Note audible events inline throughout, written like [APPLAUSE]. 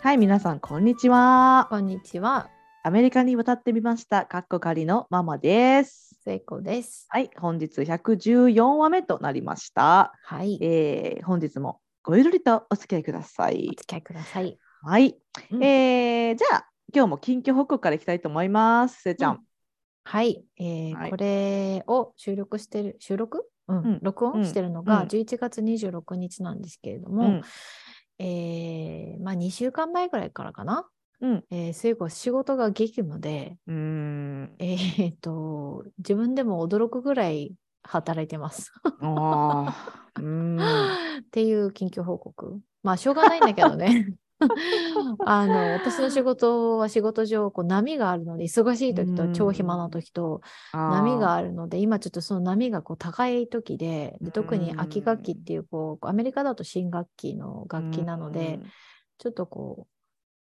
はい、皆さん、こんにちは。こんにちは、アメリカに渡ってみました。かっこかりのママです。聖子です。はい、本日114話目となりました。はい、えー本日もごゆるりとお付き合いくださいお。付き合いください。はい、うんえーじゃあ、今日も近況報告からいきたいと思います。せいちゃん。うんはい、えーはいこれを収録してる、収録、うんうん録うん音してるのがうん11月26日なんですけれども、うんえーまあ、2週間前ぐらいからかな、うんえー、聖子仕事が激務で、うーん。えー、と自分でも驚くぐらい働いてます。[LAUGHS] うーん。っていう近況報告。まあ、しょうがないんだけどね。[LAUGHS] あの私の仕事は仕事上こう波があるので忙しい時と超暇な時と波がああるので今ちょっとその波がこう高い時でで特に秋学期っていうこうアメリカだと新学期のー楽器なので、ちょっとこう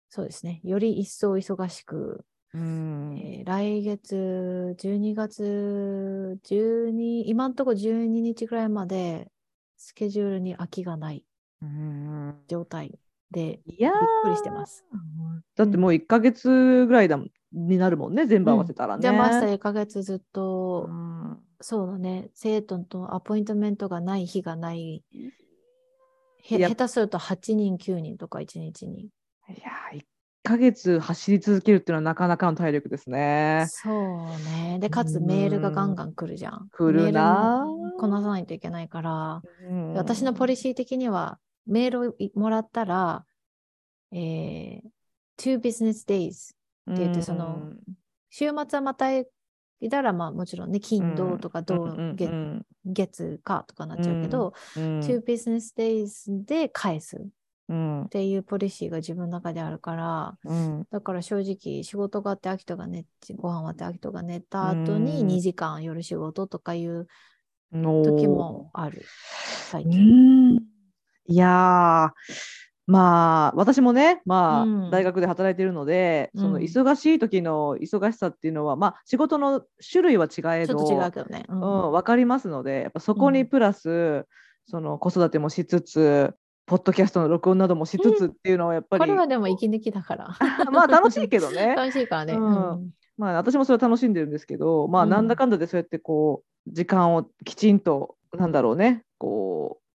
そうですねより一層忙しく、うんうん。えー来月12月12今んとこ12日ぐらいまでスケジュールに空きがないうん。状態でいやーびっくりしてます。だってもう1ヶ月ぐらいだになるもんね、全部合わせたらね。じゃあマスター1ヶ月ずっと、うんそうだね生徒とアポイントメントがない日がないへ下手すると8人9人とか1日に。いやー、1ヶ月走り続けるっていうのはなかなかの体力ですね。そうねでかつメールがガンガン来るじゃん。来るなこなさないといけないから、うん私のポリシー的にはメールをいもらったら、えー、two business days って言ってその週末はまたいたらまあもちろんね金土とか土、月月かとかなっちゃうけど、うん2 business days で返すっうん。ていうポリシーが自分の中であるからうん。だから正直仕事があって秋人が寝ご飯終わって秋人が寝た後にうん。2時間夜仕事とかいうの時もある最う近。んいやーまあ私もね、まあうん。大学で働いているので、そのうん。忙しい時の忙しさっていうのは、まあ、仕事の種類は違えどちょっと違うけどね。うん。うん、分かりますのでやっぱそこにプラス、その子育てもしつつポッドキャストの録音などもしつつっていうのはやっぱり、これはでも息抜きだから。[LAUGHS] まあ楽しいけどね。[LAUGHS] 楽しいからね。うん。うん。まあ私もそれは楽しんでるんですけどまあうん。なんだかんだでそうやってこう時間をきちんとなんだろうねこう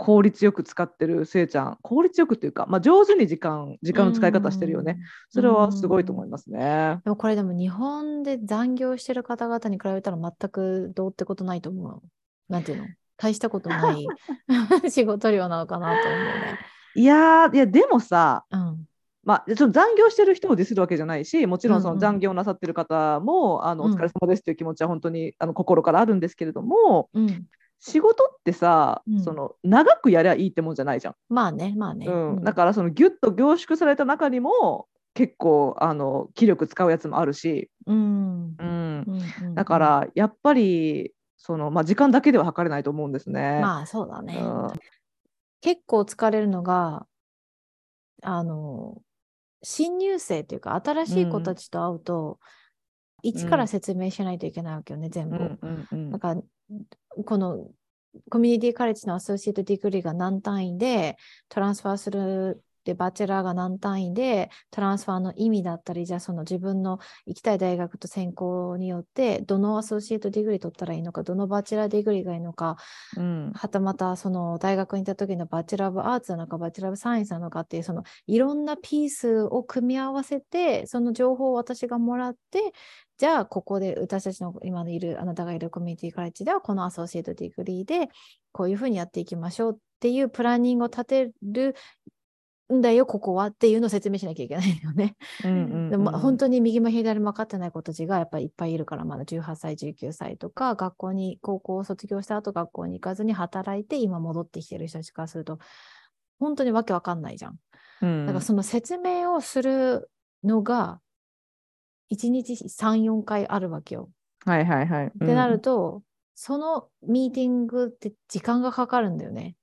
効率よく使ってるせいちゃん効率よくっていうか、まあ、上手に時間時間の使い方してるよね。。それはすごいと思いますね。でもこれでも日本で残業してる方々に比べたら全くどうってことないと思う。なんていうの？大したことない [LAUGHS] 仕事量なのかなと思うね。いやーいやでもさうん。まあ、ちょっと残業してる人をディスるわけじゃないしもちろんそうんうんの残業なさってる方も、あのうんお疲れ様ですという気持ちは本当にあの心からあるんですけれどもうん。仕事ってさ、うんその長くやりゃいいってもんじゃないじゃん。まあね、まあね。うんだからそのギュッと凝縮された中にも結構あの気力使うやつもあるし、うん。うんうんうんだからやっぱりその、まあ、時間だけでは測れないと思うんですね。まあそうだね。うん結構疲れるのが、あの、新入生っていうか、新しい子たちと会うと、一から説明しないといけないわけよね、全部。うんうんうんなんか、このコミュニティカレッジの associate degree が何単位で、 transfer するで、 bachelor が何単位で、 transfer の意味だったり、じゃあその自分の行きたい大学と専攻によって、どの associate degree 取ったらいいのか、どの bachelor degree がいいのか、うん。はたまたその大学に行った時の Bachelor of Arts なのか Bachelor of Science なのかっていうそのいろんなピースを組み合わせてその情報を私がもらってじゃあここで私たちの今いるあなたがいるコミュニティカレッジではこの associate degree でこういうふうにやっていきましょうっていうプランニングを立てるんだよここはっていうのを説明しなきゃいけないよね。うんうんうんでもまあ本当に右も左も分かってない子たちがやっぱりいっぱいいるからまだ18歳19歳とか学校に高校を卒業した後学校に行かずに働いて今戻ってきてる人たちからすると本当にわけわかんないじゃん。うんだからその説明をするのが1日3、4回あるわけよ。はいはいはい。っってなると、そのミーティングって時間がかかるんだよね。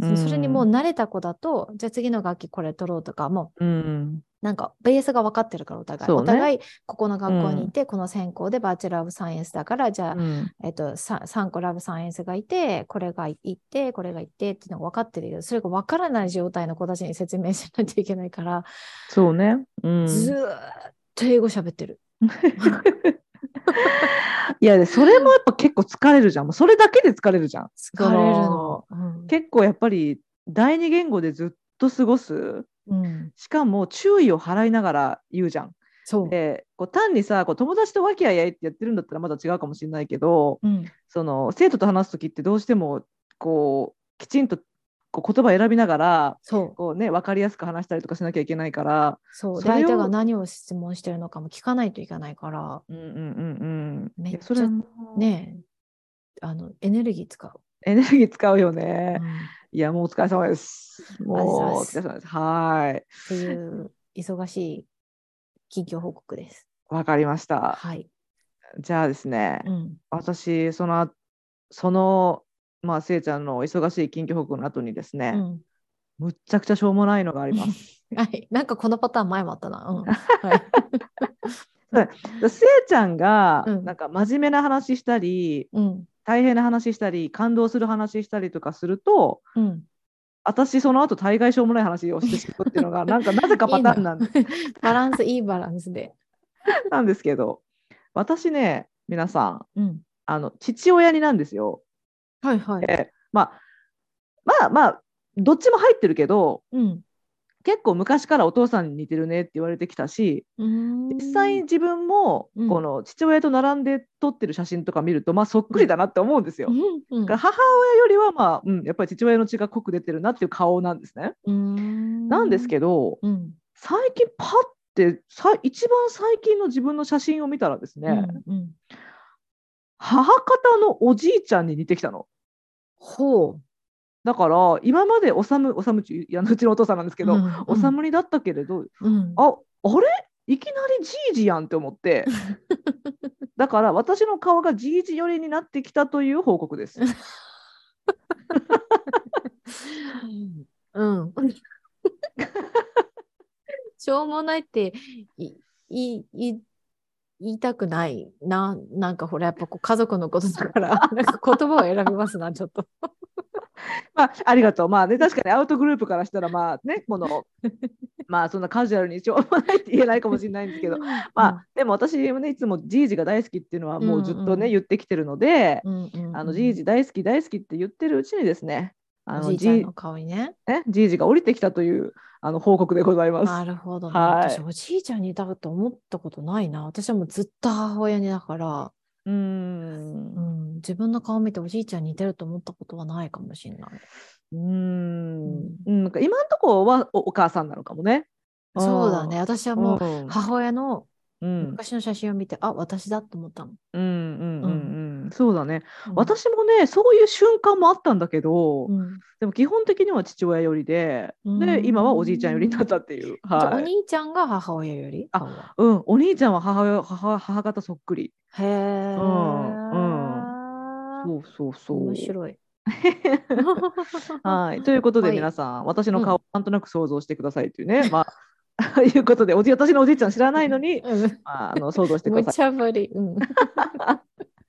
そそれにもう慣れた子だと、じゃあ次の楽器これ取ろうとか、もうん、なんかベースが分かってるからお互い、ね。お互いここの学校にいて、この専攻でバチェラー・オブ・サイエンスだからじゃあ、うん。えっと、さ3個ラブ・サイエンスがいてこれがいてこれがいてっていうのが分かってるけどそれが分からない状態の子たちに説明しないといけないから、そうね。うん、ずーっと英語喋ってる。[LAUGHS] いや、それもやっぱ結構疲れるじゃん。もうそれだけで疲れるじゃん。疲れるの。うん結構やっぱり第二言語でずっと過ごす。うん、しかも注意を払いながら言うじゃん。そう。でこう単にさこう友達と和気あいあいってやってるんだったらまだ違うかもしれないけどうん、その生徒と話す時ってどうしてもこうきちんとこう言葉選びながらそう。こう、ね、分かりやすく話したりとかしなきゃいけないから。そう。相手が何を質問してるのかも聞かないといけないから、うんうんうんうん。めっちゃねえ、あの、エネルギー使う。エネルギー使うよね。うんいやもうお疲れ様です。もうお疲れ様です。はい。っていう忙しい近況報告です。わかりました。はい。じゃあですね、うん。私そのそのまあせいちゃんの忙しい近況報告の後にですね、うん。むっちゃくちゃしょうもないのがあります。[LAUGHS] はい。なんかこのパターン前もあったな。うん。[LAUGHS] [LAUGHS] はい。でせいちゃんがうんなんか真面目な話したり、うん。大変な話したり感動する話したりとかするとうん。私その後大概しょうもない話をしてしまうっていうのがなんかなぜかパターンなんでバランス、いいバランスで。なんですけど私ね皆さんうん。あの父親になんですよ。はいはい。えまあまあまあどっちも入ってるけどうん。結構昔からお父さんに似てるねって言われてきたし実実際に自分もうんこの父親と並んで撮ってる写真とか見るとまあそっくりだなって思うんですよ。うんだから母親よりはまあ、うん、やっぱり父親の血が濃く出てるなっていう顔なんですね。うん。なんですけどうん。最近パッてさ一番最近の自分の写真を見たらですね、うんうん。母方のおじいちゃんに似てきたの。ほう。だから今までおさむおさむちいやうちのお父さんなんですけど、うんおさむりだったけれどうん。ああれ？いきなりじいじやんって思って [LAUGHS] だから私の顔がじいじ寄りになってきたという報告です。[LAUGHS] うん。[LAUGHS] しょうもないっていいい言いたくないな。なんかほら、やっぱこう家族のことだから、[LAUGHS] なんか言葉を選びますな、[LAUGHS] ちょっと。[LAUGHS] まあ、ありがとう。まあね、確かにアウトグループからしたら、まあね、この、まあそんなカジュアルにしょうもないって言えないかもしれないんですけど、まあ、でも私もね、いつもじいじが大好きっていうのはもうずっとね、うんうん言ってきてるので、あのじいじ大好き大好きって言ってるうちにですね、あのおじいちゃんの顔にね。ね、じいじが降りてきたというあの報告でございます。なるほど、ねはい私、おじいちゃんにいたと思ったことないな。私はもうずっと母親にだから、うー。うんん、自分の顔見ておじいちゃんに似てると思ったことはないかもしれない。うーん。うんなんか今のところはおお母さんなのかもね。そうだね。私はもううん母親のうん昔の写真を見て、あ、私だと思ったの。うんうんうんうん。そうだね。うん私もね、そういう瞬間もあったんだけど、うんでも基本的には父親寄りで、うんで、今はおじいちゃん寄りになったっていう。はい。兄ちゃんが母親より？あうん、お兄ちゃんは母親母母方そっくり。へえ。そうそうそう。面白い。[LAUGHS] はい。ということではい皆さん、私の顔をなんとなく想像してくださいというね。まあ、[LAUGHS] いうことで、おじ私のおじいちゃん知らないのに、うんまあ、あの想像してく無ださい。茶ぶり。うん。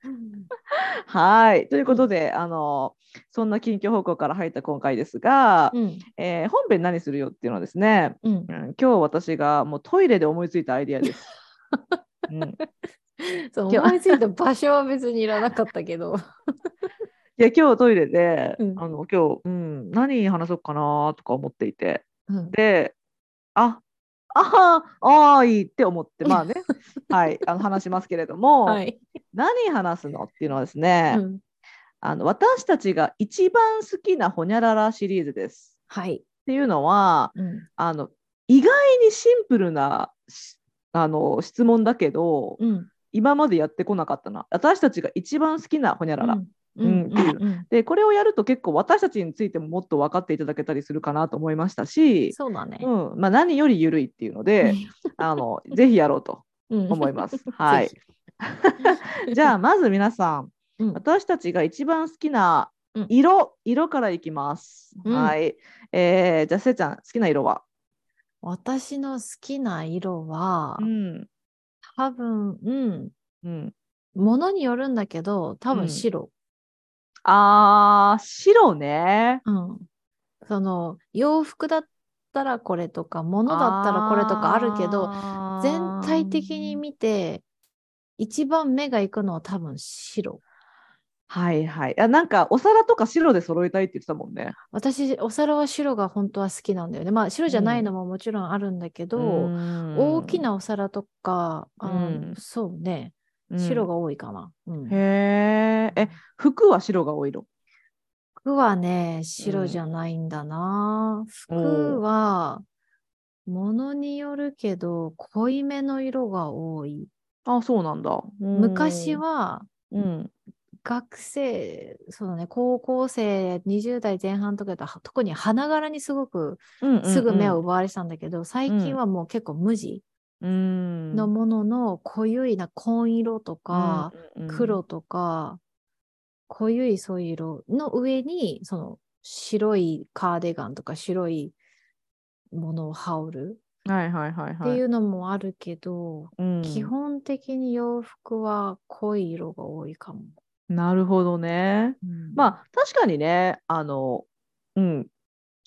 [LAUGHS] はい。ということで、あの、そんな近況報告から入った今回ですが、うん。えー本編何するよっていうのはですね、うんう。ん今日私がもうトイレで思いついたアイディアです。[LAUGHS] うん、そう思いついた場所は別にいらなかったけど。[LAUGHS] いや今日トイレで、うんあの今日、うん、何話そうかなとか思っていてうんでああああいいって思ってまあねはいあの話しますけれども、はい。何話すのっていうのはですね、うんあの私たちが一番好きなホニャララシリーズです。はい。っていうのはうん。あの意外にシンプルなしあの質問だけど、うん。今までやってこなかったな私たちが一番好きなホニャララ。うん。うんっていううんでこれをやると結構私たちについてももっと分かっていただけたりするかなと思いましたし、そうだね。うんまあ、何より緩いっていうのであの [LAUGHS] ぜひやろうとうん思います。[LAUGHS] はいぜ [LAUGHS] じゃあまず皆さんうん私たちが一番好きなうん色、色からいきます。うんはい、えーじゃあせいちゃん好きな色は？私の好きな色は、うん。多分、うん、うん。ものによるんだけど、多うん分白。あー、白ね。うん。その、洋服だったらこれとか、ものだったらこれとかあるけど、全体的に見て、一番目が行くのは多分白。はいはい。あなんかお皿とか白で揃えたいって言ってたもんね。私、お皿は白が本当は好きなんだよね。まあ、白じゃないのももちろんあるんだけど、大大きなお皿とか、あうんそうね、白が多いかな。うんへえ。え、服は白が多いの？服はね、白じゃないんだな。服は、ものによるけど、濃いめの色が多い。あ、そうなんだ。昔、は、うん。学生、そうだね、高校生、20代前半とかだと、特に花柄にすごくすぐ目を奪われてたんだけど、最近はもう結構無地うんのものの濃ゆいな紺色とか、うん黒とか、濃ゆいそういう色の上に、その白いカーディガンとか白いものを羽織る。っていうのもあるけど、うん基本的に洋服は濃い色が多いかも。なるほどね。うんまあ確かにね、あの、うん、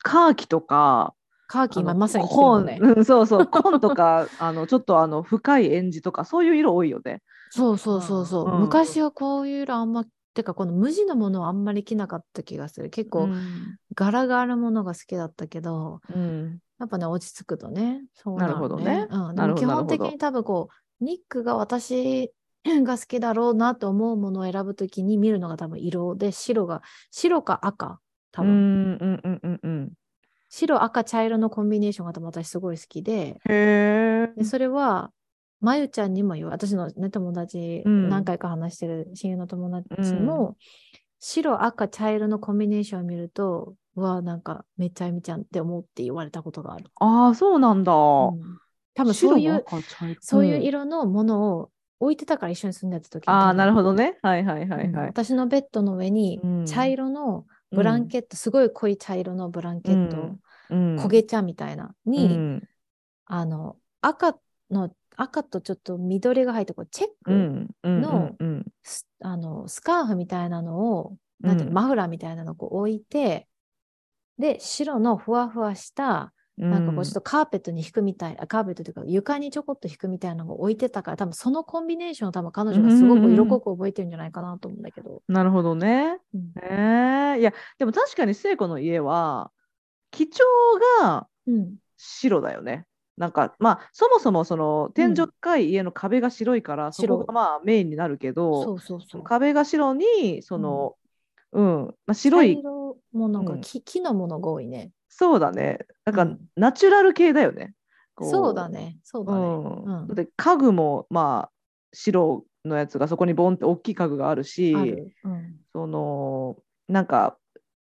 カーキとか、カーキ今まさに着てるもんね。紺うんそうそう、紺とか、[LAUGHS] あの、ちょっとあの、深いエンジとか、そういう色多いよね。そうそうそうそう。うん昔はこういう色あんま、てかこの無地のものはあんまり着なかった気がする。結構うん柄があるものが好きだったけど、うん。やっぱね、落ち着くとね、そうなるほどねうん、でも基本的に多分こう、ニックが私が好きだろうなと思うものを選ぶときに見るのが多分色で、白が、白か赤、多う分。白、赤、茶色のコンビネーションが私すごい好きで。でそれは、まゆちゃんにも言う、私の、ね、友達、うん。何回か話してる親友の友達も、白、赤、茶色のコンビネーションを見ると、うわ、なんかめっちゃえみちゃんって思うって言われたことがある。ああ、そうなんだ。うん。多分そういう、そういう色のものを置いてたから一緒に住んでた時にああ、なるほどね。はいはいはいうん。はい。私のベッドの上にうん。茶色のブランケット、すごい濃い茶色のブランケット、うん焦げ茶みたいな、に、うん。あの赤の赤とちょっと緑が入ったこうチェック、うん。うん。のあのスカーフみたいなのを、なんてマフラーみたいなのをこう置いてで白のふわふわしたなんかこうちょっとカーペットに引くみたい、あカーペットというか床にちょこっと引くみたいなのを置いてたから、多分そのコンビネーションを多分彼女がすごく色濃く覚えてるんじゃないかなと思うんだけど。なるほどね。うん。ええいや、でも確かに聖子の家は、基調がうん白だよね。なんか、まあ、そもそもその天井高い家の壁が白いから、そこ白がまあメインになるけそど。壁が白に、その、うん、まあ、白いもなんかうん木,、木のものが多いね。そうだね。なんか、うんナチュラル系だよね。こそうだ。ね。そうだね。うんうんだって家具もまあ白のやつがそこにボンって大きい家具があるしある。うんそのなんか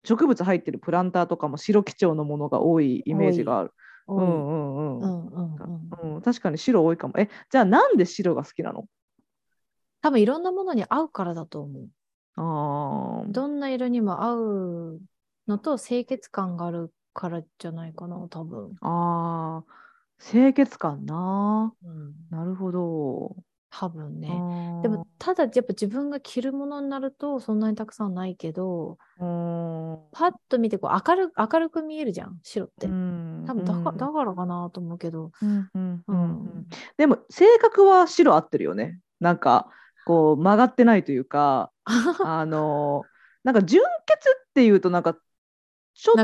植物入ってるプランターとかも白基調のものが多いイメージがある。う多いんうんうんうんうんうんうん、確かに白多いかも。えじゃあなんで白が好きなの？多分いろんなものに合うからだと思う。あーどんな色にも合うのと清潔感があるからじゃないかな、多分。あー清潔感な。うん、なるほど。多分ね。ねでも、ただやっぱ自分が着るものになるとそんなにたくさんないけど、パッと見てこう明る明るく見えるじゃん、白って。多分だかだからかなと思うけど。でも性格は白合ってるよね。なんかこう曲がってないというか [LAUGHS] あのなんか純血っていうとなんかちょっ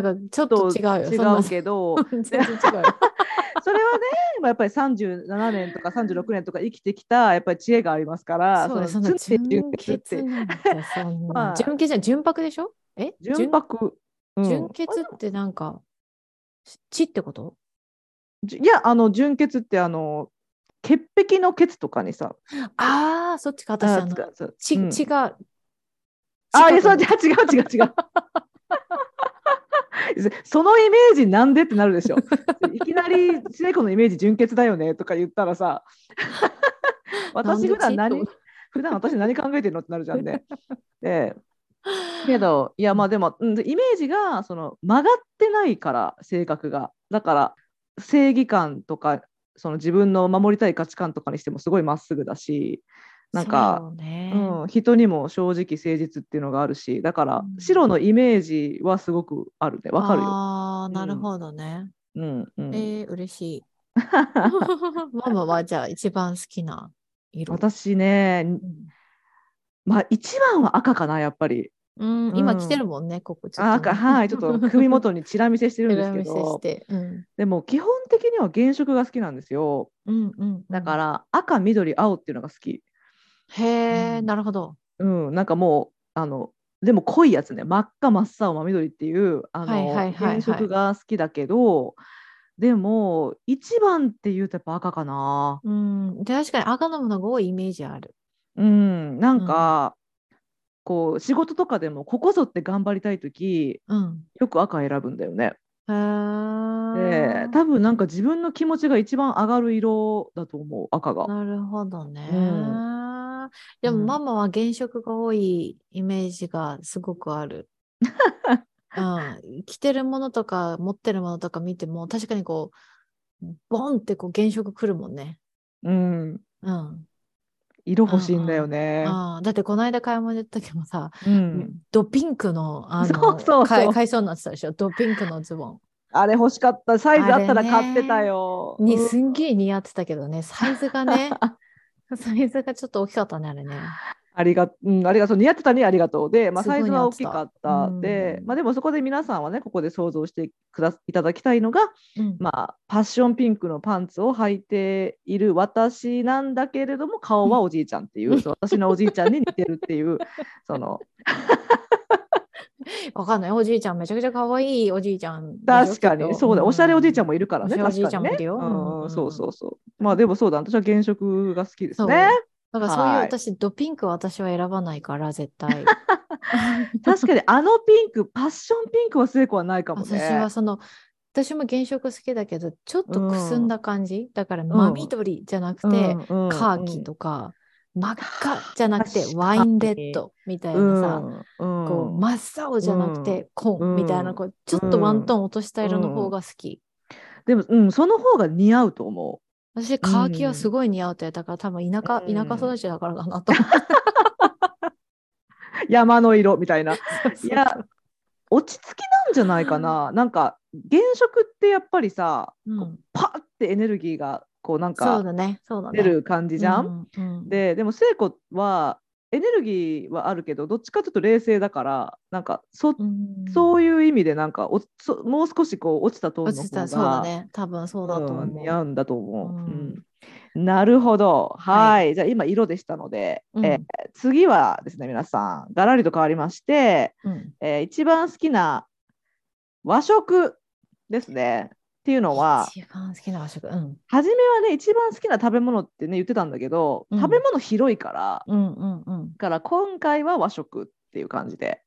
とと違うけど [LAUGHS] 全然違うよ。[LAUGHS] それはねまあやっぱり37年とか36年とか生きてきたやっぱり知恵がありますからそうよ、その純血って。[LAUGHS] まあ。純血じゃん、純白でしょ？え？純白、うん。純血ってなんか、血ってこと？じいやあの純血ってあの潔癖の血とかにさ。ああ、そっちか、私、あの、血、うん。血が。あ、いや、そう、血違う、違う、違う、違う。そのイメージなんでってなるでしょ。[LAUGHS] いきなり聖子のイメージ純潔だよねとか言ったらさ、[LAUGHS] 私普段何普段私何考えてるのってなるじゃんね。[LAUGHS] で、けど、いや、まあでも、うんイメージがその曲がってないから、性格が。だから、正義感とかその自分の守りたい価値観とかにしてもすごいまっすぐだしなんかねうん、人にも正直誠実っていうのがあるしだからうん白のイメージはすごくあるねわかるよ。ああ、なるほどね。うんうんえー、嬉しい。[LAUGHS] ママはじゃあ一番好きな色。私ねうんまあ一番は赤かなやっぱり。うん、うん今着てるもんね、ここちょっと、あ赤はいちょっと首元に [LAUGHS] チラ見せしてるんですけどて。うんでも基本的には原色が好きなんですようんうん、だから赤緑青っていうのが好き。へえ、うんなるほど。うん、なんかもうあのでも濃いやつね真っ赤真っ青真緑っていうあの、は色が好きだけどでも一番っていうとやっぱ赤かな。うん、で確かに赤のものが多いイメージある。うん、なんか、こう仕事とかでもここぞって頑張りたい時うん。よく赤選ぶんだよね。へえで。多分なんか自分の気持ちが一番上がる色だと思う赤が。なるほどね。うんでも、うんママは原色が多いイメージがすごくある。[LAUGHS] うん、着てるものとか持ってるものとか見ても確かにこうボンってこう原色くるもんね。うん、うん。色欲しいんだよね。ああだってこの間買い物行った時もさ、うん、ドピンクのあのそうそうそう買いそうになってたでしょ？ドピンクのズボン。あれ欲しかった。サイズあったら買ってたよ。にうんすんげえ似合ってたけどねサイズがね [LAUGHS] サイズがちょっと大きかったねあれね。ありが、うん、ありがとう。似合ってたにありがとう。で、まあ、サイズは大きかった。でう、んまあ、でもそこで皆さんはね、ここで想像してくだいただきたいのが、うんまあ、パッションピンクのパンツを履いている私なんだけれども、顔はおじいちゃんっていう、[LAUGHS] そう私のおじいちゃんに似てるっていう、その、[LAUGHS] わかんない。おじいちゃん、めちゃくちゃ可愛いおじいちゃん。確かに、そうだ、おしゃれおじいちゃんもいるからね、おじい。ちゃんもいるようんうんそうそうそう。まあ、でもそうだ、私は原色が好きですね。だからそういうはい私、ドピンクは私は選ばないから、絶対。[LAUGHS] 確かに、あのピンク、パッションピンクは聖子はないかもね。私はその、私も原色好きだけど、ちょっとくすんだ感じ？だから、真緑じゃなくて、カーキとか、真っ赤じゃなくてワインレッドみたいなさ、うんうんこう真っ青じゃなくて紺うんみたいなこうちょっとワントーン落とした色の方が好き。でも、うん、その方が似合うと思私カーキはすごい似合うってだから多分田舎、うん田舎育ちだからかなと。[LAUGHS] 山の色みたいな。う。いや落ち着きなんじゃないかな。なんか原色ってやっぱりさ、うんパッてエネルギーがこうなんか。出る感じじゃん？うんうんででも聖子はエネルギーはあるけどどっちかというと冷静だからなんかそ,、うんそういう意味でなんかおそもう少しこう落ちたトーン落ちたの方がそうだね。多分そうだと思う。うん似合うんだと思う。うんうんなるほど。はい。じゃあ今色でしたので、うんえー次はですね皆さんがらりと変わりまして、うんえー一番好きな和食ですね。っていうのは一番好きな和食。うん。初めはね一番好きな食べ物ってね言ってたんだけど、うん食べ物広いからうんうんうん。だから今回は和食っていう感じで。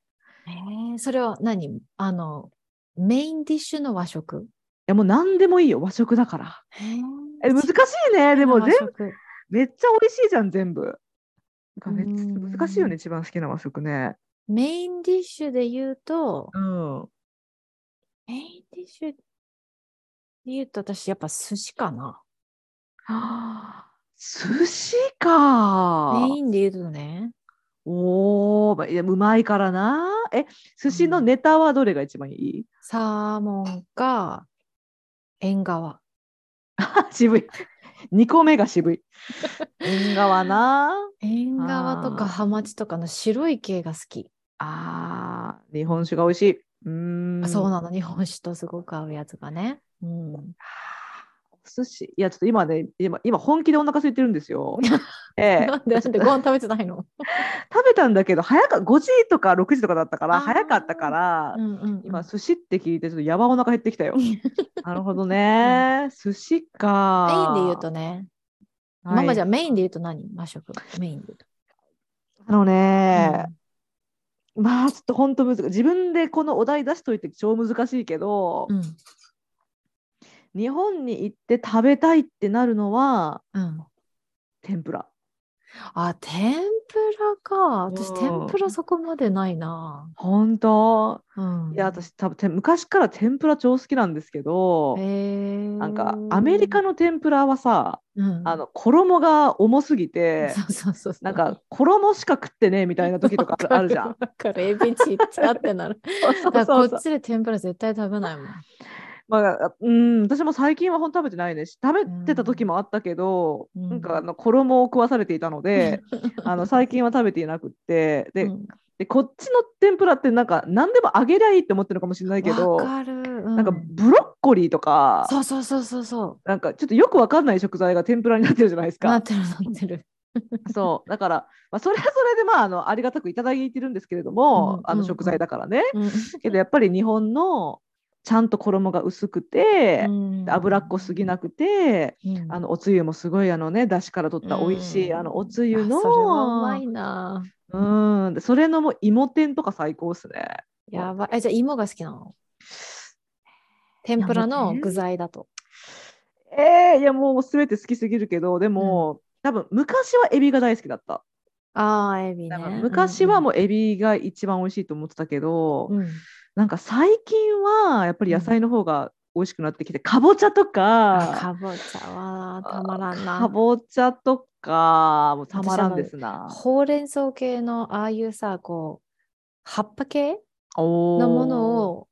えー、それは何？あの、メインディッシュの和食？いやもう何でもいいよ和食だから。ええ難しいねでも和全食めっちゃ美味しいじゃん全部。なんかめっ難しいよね一番好きな和食ね。メインディッシュで言うと、うん。メインディッシュで言うと私やっぱ寿司かな。はあ寿司か。メインで言うとね、おお、うまいからな。え、寿司のネタはどれが一番いい？サーモンか縁側。[LAUGHS] 渋い。二個目が渋い。[LAUGHS] 縁側な。縁側とかハマチとかの白い系が好き。ああ、日本酒が美味しい。うーん。あそうなの、日本酒とすごく合うやつがね。うん、お寿司。いや、ちょっと今ね、今、今本気でお腹空いてるんですよ。ええ [LAUGHS] なんでなんでご飯食べてないの、[LAUGHS] 食べたんだけど、早か、5時とか6時とかだったから、早かったから、うんうんうん今、寿司って聞いて、ちょっとやばお腹減ってきたよ。[LAUGHS] なるほどね。寿司か。メインで言うとね、はいママじゃあメインで言うと何？和食メインで言うと。あのね、まあちょっと本当難しい。自分でこのお題出しといて超難しいけど、うん日本に行って食べたいってなるのはうん天ぷら。あ、天ぷらか。私、うん天ぷらそこまでないな。本当？うん。いや私多分て昔から天ぷら超好きなんですけど。なんかアメリカの天ぷらはさ、うん、あの衣が重すぎて。なんか衣しか食ってねえみたいな時とかあるじゃん。エビちっちゃってなる。そうだそうそうからこっちで天ぷら絶対食べないもん。まあ、うん、私も最近は本当食べてないね。し食べてた時もあったけど、うん。なんかあの衣を食わされていたので、あの最近は食べていなくって。で,、うん。でこっちの天ぷらってなんか何でも揚げりゃいいって思ってるかもしれないけどわかる。うなんかブロッコリーとかそうそうそうそうそなんかちょっとよくわかんない食材が天ぷらになってるじゃないですう。なかっ。てるなってる。そう。だから、まあ、それはそれでまああのありがたくいただいてるんですけれども、うん。あの食材だからね、うん。けどやっぱり日本のちゃんと衣が薄くて、うん脂っこすぎなくて、うんあのおつゆもすごいあのね出汁から取った美味しい、うんあのおつゆのあそれはうまいな。うんでそれのもう芋天とか最高っすね。やばい。え、じゃあ芋が好きなの？天ぷらの具材だと。えー、いやもう全て好きすぎるけどでも、多分昔はエビが大好きだった。ああ、エビね昔はもうエビが一番美味しいと思ってたけど、うん、うんなんか最近はやっぱり野菜の方が美味しくなってきて、かぼちゃとあかかぼちゃはたまらんな。かぼちゃとかもうたまらんですな。ほうれん草系のああいうさ、こう、葉っぱ系おのものを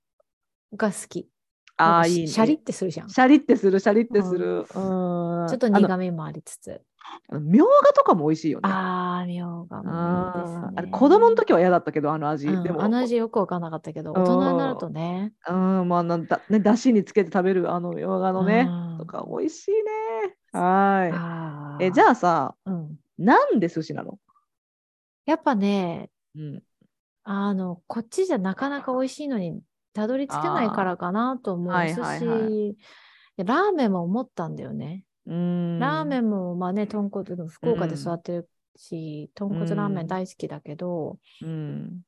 が好き。あなんかーいいねシャリってするじゃん。ちシャリってする、シャリってする。うん、ちょっと苦味もありつつ。みょうがとかも美味しいよね。ああ、みょうがもいいですねあれ子供の時は嫌だったけど、あの味。うんでも、あの味よくわかんなかったけど、うん大人になるとね。うん、まあなんだ、ね、だしにつけて食べるあのみょうがのね、うんとか美味しいね。はあい。え、じゃあ、あさ、うん、なんで寿司なの？やっぱね、うん。あの、こっちじゃなかなか美味しいのにたどり着けないからかなと思う。はい寿はいはい司、ラーメンも思ったんだよね。うん。ラーメンもまあね、豚骨、福岡でうん育ってるし、豚骨ラーメン大好きだけど、うん。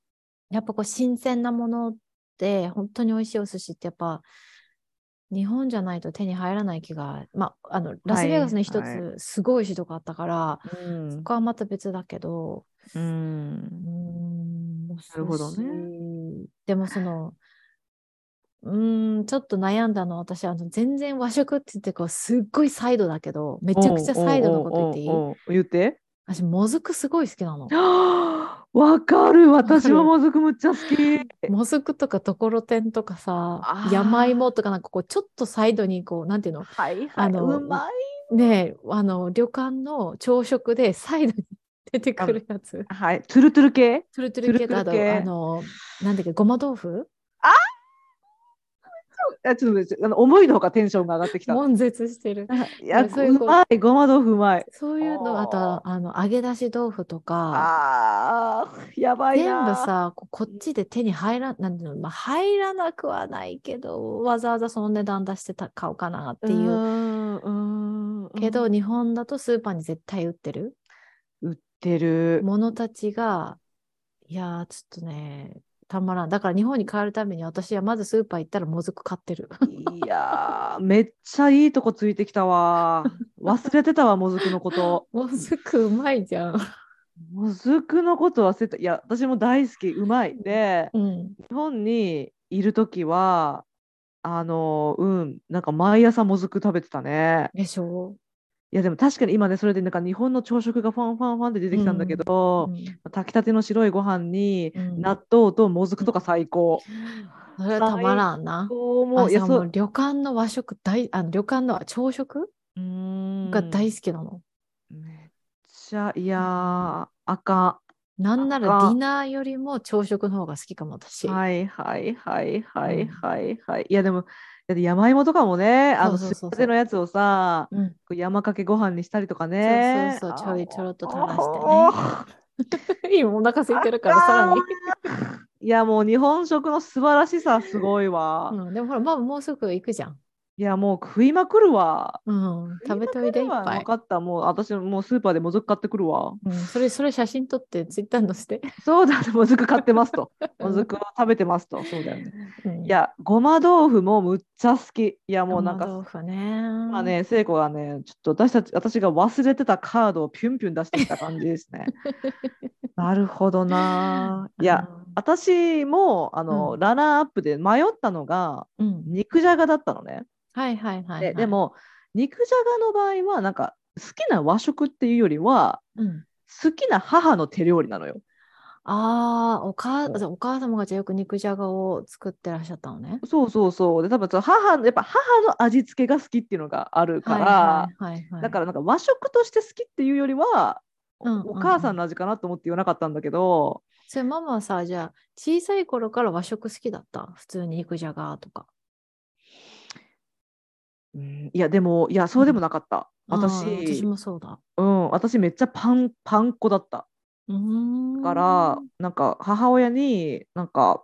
やっぱこう新鮮なもので本当に美味しいお寿司ってやっぱ日本じゃないと手に入らない気が、まあ、あのラスベガスに一はいつすごい美味しいとこあったから、うんそこはまた別だけど、う。うんん、なるほどねでもその、うーん、ちょっと悩んだのは私、あの、全然和食って言ってこう、すっごいサイドだけど、めちゃくちゃサイドのこと言っていい？言って。私、もずくすごい好きなの。[GASPS] わかる。私ももずくむっちゃ好き。もずくとかところてんとかさ山芋とかなんかこう、ちょっとサイドにこう、なんていうの、はいはい。あのうまい。ねえ、あの、旅館の朝食でサイドに出てくるやつ。はい。トゥルトゥル系？トゥルトゥル系と、あと、あの、なんだっけ、ごま豆腐？あちょっとあの思いのほかテンションが上がってきた。悶絶してる。いや、そういうまい。ごま豆腐うまい。そういうの、あとああの揚げ出し豆腐とか、ああ、やばい全な。部さ、ここっちで手に入らなんていうの、まあ、入らなくはないけど、わざわざその値段出してた買おうかなってういう。ん、うん、うんけど、日本だとスーパーに絶対売ってる売ってる。ものたちが、いやー、ちょっとね、たまらん。だから日本に帰るために私はまずスーパー行ったらもずく買ってる。いやー、めっちゃいいとこついてきたわ。忘れてたわ、もずくのこと。もずくうまいじゃん。もずくのこと忘れた。いや、私も大好き、うまい。で、うん。日本にいるときは、あの、うん、なんか毎朝もずく食べてたね。でしょ？いや、でも確かに今ね、それでなんか日本の朝食がファンファンファンって出てきたんだけど、うん炊きたての白いご飯にうん納豆ともずくとか最高。それはたまらんな。そう。いや、そう。もう旅館の和食大あの旅館の朝食が大好きなの。めっちゃ、いやー、あかなんならデあィナーよりも朝食の方が好きかも私。ん。はいはいはいはいうんはいはい。いや、でも、山芋とかもね、あの、すりたてのやつをさ、うん、山かけご飯にしたりとかね。そうそうそうちょいちょろっと垂あらしてね [LAUGHS] 今お腹空いてるからさらに。いや、もう日本食の素晴らしさすごいわ。うん、でもほら、まあもうすぐ行くじゃん。いやもう食いまくるわ。うん、食べておいでいっぱい分。かった。もう私もうスーパーでもずく買ってくるわ。うん、それ、それ写真撮ってツイッターに載せて。そうだね、もずく買ってますと。[LAUGHS] もずくを食べてますと。そうだよね。うんい、や、ごま豆腐もむっちゃ好き。いや、もうなんか、豆腐ね。今ね、聖子がね、ちょっと私たち、私が忘れてたカードをピュンピュン出してきた感じですね。[LAUGHS] なるほどな。いや、私もあの、うんラナーアップで迷ったのが肉じゃがだったのね。はいはいはい、はい。でで、も肉じゃがの場合はなんか好きな和食っていうよりはうん、好きな母の手料理なのよ。ああ、お母お母様がじゃあよく肉じゃがを作ってらっしゃったのね。そうそうそう。で多分その母のやっぱ母の味付けが好きっていうのがあるから、はいはいはいはい、だからなんか和食として好きっていうよりは、うんうんうんお母さんの味かなと思って言わなかったんだけど、それママはさ、じゃあ小さい頃から和食好きだった？普通に肉じゃがとか。うんいやでもいやそうでもなかった。あー私私もそうだ。うん、私めっちゃパンパン粉だったうーんから、なんか母親になんか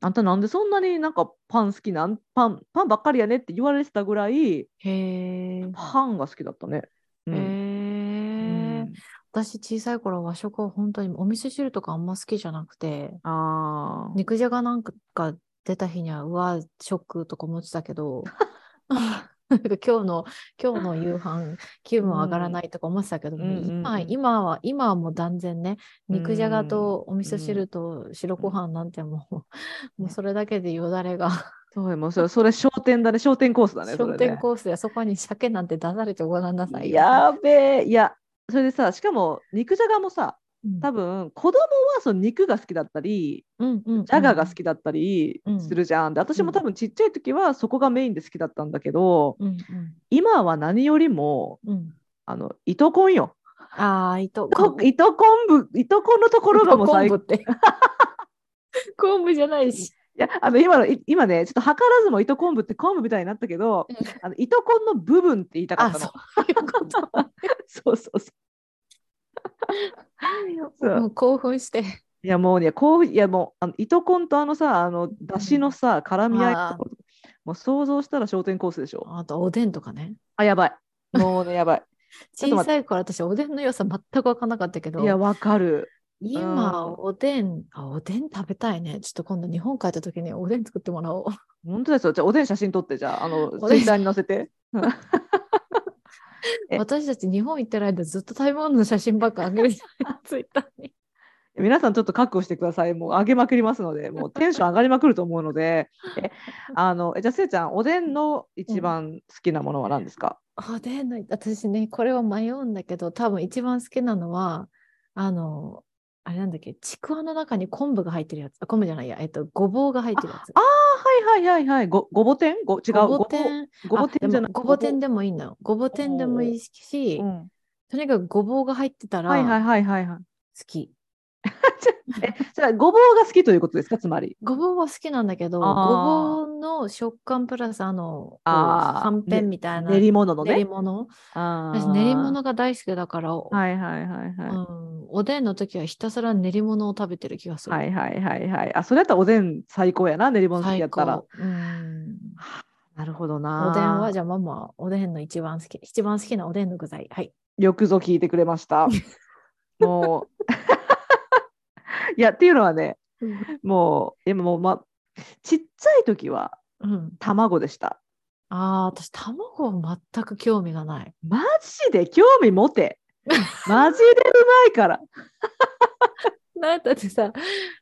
あんたなんでそんなになんかパン好きなん？パンパンばっかりやねって言われてたぐらいへえ。パンが好きだったね。うんへうえ。ん私小さい頃和食は本当にお味噌汁とかあんま好きじゃなくて、あー肉じゃがなんかが出た日にはうわショックとか思ってたけど [LAUGHS] [LAUGHS] 今日の今日の夕飯気分上がらないとか思ってたけども、うんうんうん今今は今はもう断然ね肉じゃがとお味噌うん汁と白ご飯なんてもう,、[LAUGHS] もうそれだけでよだれが [LAUGHS] そうもうそれそれ商店だね商店コースだね商店ね。コースでそこに鮭なんて出されてごらんなさいよ。やべえいやそれでさしかも肉じゃがもさうん多分子供はその肉が好きだったりうんうんうんジャガが好きだったりうんするじゃん。で私うんも多分ちっちゃい時はそこがメインで好きだったんだけどうん今は何よりもうんうん、あの糸こんよ。ああ、糸こ糸昆布糸こんのところがもう最高。[LAUGHS] 昆布じゃないし。いやあの今のい今ねちょっと図らずも糸昆布って昆布みたいになったけどあの糸こんの部分って言いたかったの。そう。[LAUGHS] そうそうそう。[LAUGHS] もう興奮して。いやもうねこういやもうあの糸こんとあのさあのだしのさ絡み合いあーもう想像したら商店コースでしょ。あとおでんとかね。あやばい。もうねやばい。[LAUGHS] ちょっと待って小さい頃私おでんの良さ全く分からなかったけど、いやわかる。今うんおでん、あ、おでん食べたいね。ちょっと今度日本帰った時におでん作ってもらおう。本当ですよ。じゃあおでん写真撮ってじゃああのおでんツイッターに載せて。[LAUGHS] え私たち日本行ってる間ずっと食べ物の写真ばっか上げるじゃないツイッターに。[LAUGHS] 皆さんちょっと覚悟してください。もう上げまくりますので、もうテンション上がりまくると思うので、[LAUGHS] えあのえじゃあせいちゃん、おでんの一番好きなものは何ですか、おでんの、私ね、これは迷うんだけど、多分一番好きなのは、あの、あれなんだっけ、ちくわの中に昆布が入ってるやつ？あ、昆布じゃないや、えっと、ごぼうが入ってるやつ。あはいはいはいはい。ごごぼ天？ご違う。ごぼ天、ごぼ天じゃない。あでもごぼ天でもいいのよ。ごぼ天でもいいし、うんとにかくごぼうが入ってたらはいはい好はいはいはい。き。[LAUGHS] え、それはごぼうが好きということですか、つまり。ごぼうは好きなんだけど、ごぼうの食感プラス、あの、あーはんぺんみたいな、練り物の練りね。物。私、練り物が大好きだから、はいはいはいはい。うん、おでんの時はひたすら練り物を食べてる気がする。はいはいはいはい。あ、それやったらおでん最高やな、練り物好きや最ったら高。。うん。なるほどな。おでんは、じゃあママ、おでんの一番好き、一番好きなおでんの具材。はい。よくぞ聞いてくれました。[LAUGHS] もう。いや、っていうのはね、もう、今もう、ま、ちっちゃい時はうん。卵でした。ああ、私、卵は全く興味がない。マジで興味持て。マジでうまいから。[LAUGHS] なんだってさ、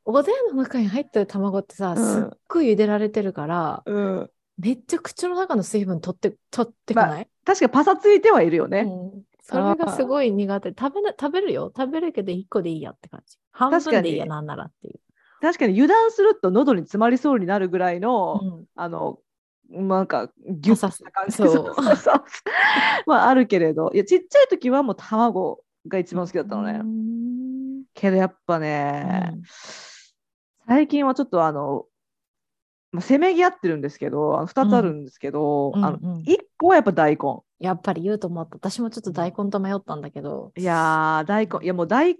おでんの中に入ってる卵ってさ、うんすっごい茹でられてるから、うん。めっちゃ口の中の水分取って、取ってかない、確かにパサついてはいるよね。うんそれがすごい苦手。食べな、食べるよ。食べるけど1個でいいやって感じ。半分でいいや、なんならっていう。確かに。油断すると喉に詰まりそうになるぐらいの、うん。あの、なんかギュッとした感じ。そまああるけれど。いやちっちゃい時はもう卵が一番好きだったのね、うん。けどやっぱね、うん。最近はちょっとあの、まあ、せめぎ合ってるんですけどあの2つあるんですけど、あのうんうん。1個はやっぱ大根やっぱり言うと思った。私もちょっと大根と迷ったんだけど。いやー大根いやもう大根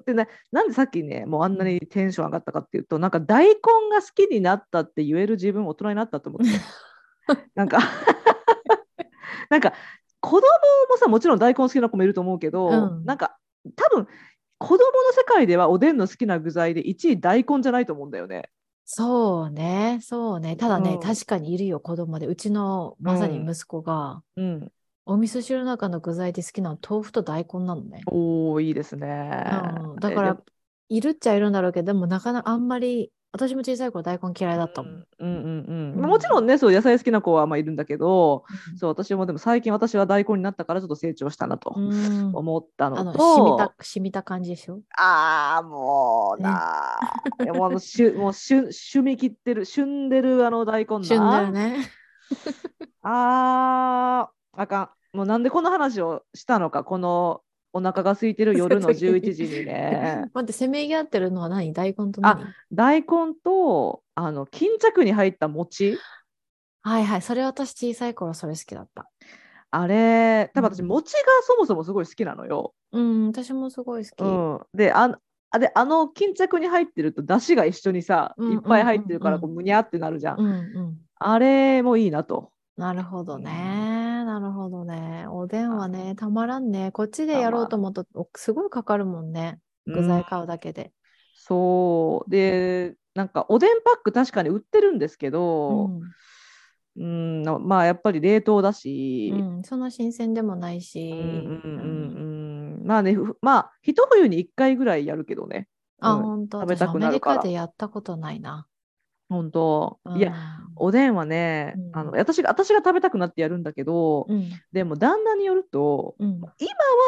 ってねなんでさっきねもうあんなにテンション上がったかっていうとなんか大根が好きになったって言える自分大人になったと思って [LAUGHS] なんか [LAUGHS] なんか子供もさもちろん大根好きな子もいると思うけど、うんなんか多分子供の世界ではおでんの好きな具材で1位大根じゃないと思うんだよね。そうね、そうね。ただね、うん確かにいるよ、子供で。うちのまさに息子が、うん、お味噌汁の中の具材で好きなの豆腐と大根なのね。おおいいですね。うん、だからいるっちゃいるんだろうけど、でもなかなかあんまり、私も小さい頃大根嫌いだったもん。うんうんうんうんもちろんねそう野菜好きな子はまあいるんだけど、うん。そう私もでも最近私は大根になったからちょっと成長したなとうん。思ったあの、のと、染みた、染みた感じでしょ？ああもうなもうあのしゅ [LAUGHS] もうしゅ趣味切ってる旬でるあの大根な。旬だよね。[LAUGHS] あーあかん。もうなんでこの話をしたのかこのお腹が空いてる夜の [LAUGHS] 11時にね待って、せめぎ合ってるのは何大根と何？大根とあの巾着に入った餅はいはい。それ私小さい頃それ好きだった。あれ多分私うん餅がそもそもすごい好きなのよ。うん、私もすごい好き。うん、でああであの巾着に入ってると出汁が一緒にさうんいっぱい入ってるからこうむにゃってなるじゃん。うんうん。あれもいいなと。なるほどね。なるほどね。おでんはね、たまらんね。こっちでやろうと思うと、おすごいかかるもんね。具うん材買うだけで。そうでなんかおでんパック確かに売ってるんですけうど、ん。うんまあやっぱり冷凍だし、うん、そんな新鮮でもないし。うんうんうんうんうんまあねふまあ一冬に1回ぐらいやるけどねあ、うん本当。食べたくなるから私アメリカでやったことないな。本当、うんいやおでんはね、うんあの私が私が食べたくなってやるんだけど、うん。でも旦那によるとうん。今は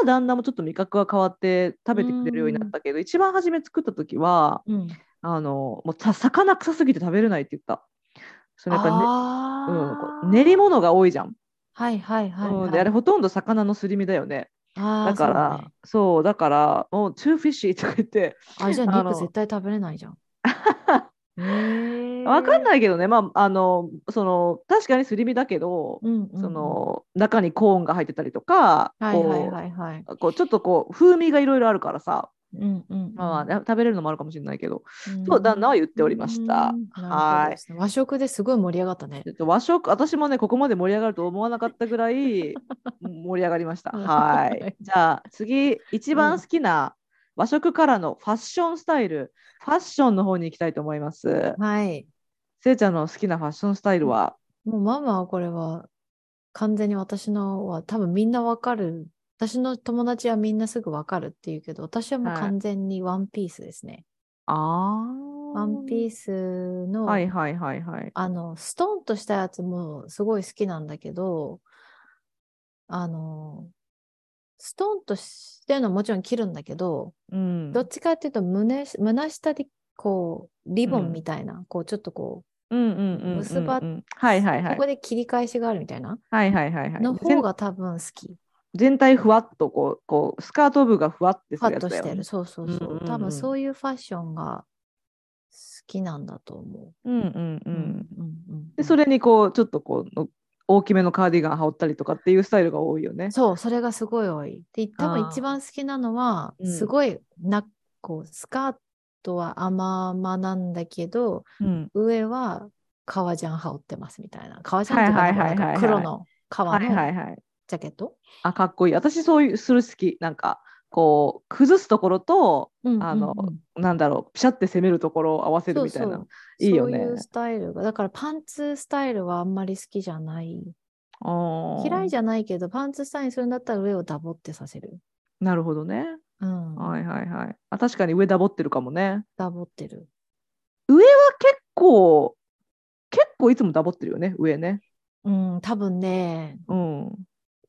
旦那もちょっと味覚が変わって食べてくれるようになったけど、一番初め作った時はうん。あのもうさ魚臭すぎて食べれないって言った。それやっぱ、ねあうん、練り物が多いじゃん。はいはいはい、はい。うん、であれほとんど魚のすり身だよね。だからそうねそう,、だからもう too fishy とか言ってあ、じゃあ肉絶対食べれないじゃん。[LAUGHS] わかんい。ないけどね、まあ、あのその確かにすり身だけど、うんうんうん、その中にコーンが入ってたりとか、はいはいこうはいはい。こうちょっとこう風味がいろいろあるからさ、うんうんうん。まあね、食べれるのもあるかもしれないけど、うん。そう旦那は言っておりました。うん。はい。ね和食ですごい盛り上がったね。和食私もねここまで盛り上がると思わなかったぐらい盛り上がりました。うんははいい。じゃあ次一番好きな和食からのファッションスタイル、ファッションの方に行きたいと思います。はい。せいちゃんの好きなファッションスタイルは、もうママはこれは完全に私のは多分みんなわかる。私の友達はみんなすぐわかるっていうけど、私はもうはい完全にワンピースですね。あワンピーススの、はいはいはいはい。あの、ストンとしたやつもすごい好きなんだけど、あの、ストンとしてるのはもちろん着るんだけど、うん。どっちかっていうと胸し、胸下でこう、リボうんンみたいな、こう、ちょっとこうんうんうんうんうん結ばう、はいはいはいここ。で切り返しがあるみたいな、はいはいはいはい。の方が多分好き。全体ふわっとこうこうスカート部がふわってすパるやつだよねッとしてる。。そうそうそう。うんうんうん多分そういうファッションが好きなんだと思うんうんうう。ん。うんでそれにこうちょっとこうの大きめのカーディガン羽織ったりとかっていうスタイルが多いよね。そう、それがすごい多い。で、多分一番好きなのは、うんすごいな、こう、スカートは甘々なんだけど、うん。上は革ジャン羽織ってますみたいな。革ジャンっていうかはいはいはいはいなんか黒の革はいはのいはい。ジャケット、あかっこいい。私そういうする好き。なんかこう崩すところとうんあのうんうんなんだろうピシャって攻めるところを合わせるみたいな。いいよねそういうスタイルが。だからパンツスタイルはあんまり好きじゃない。嫌いじゃゃないけど、パンツスタイルにするんだったら上をダボってさせる。なるほどね。うん。はいはいはい。あ確かに上ダボってるかもね。ダボってる。結構結構いつもダボってるよね上ね。うん、多分ね、うん。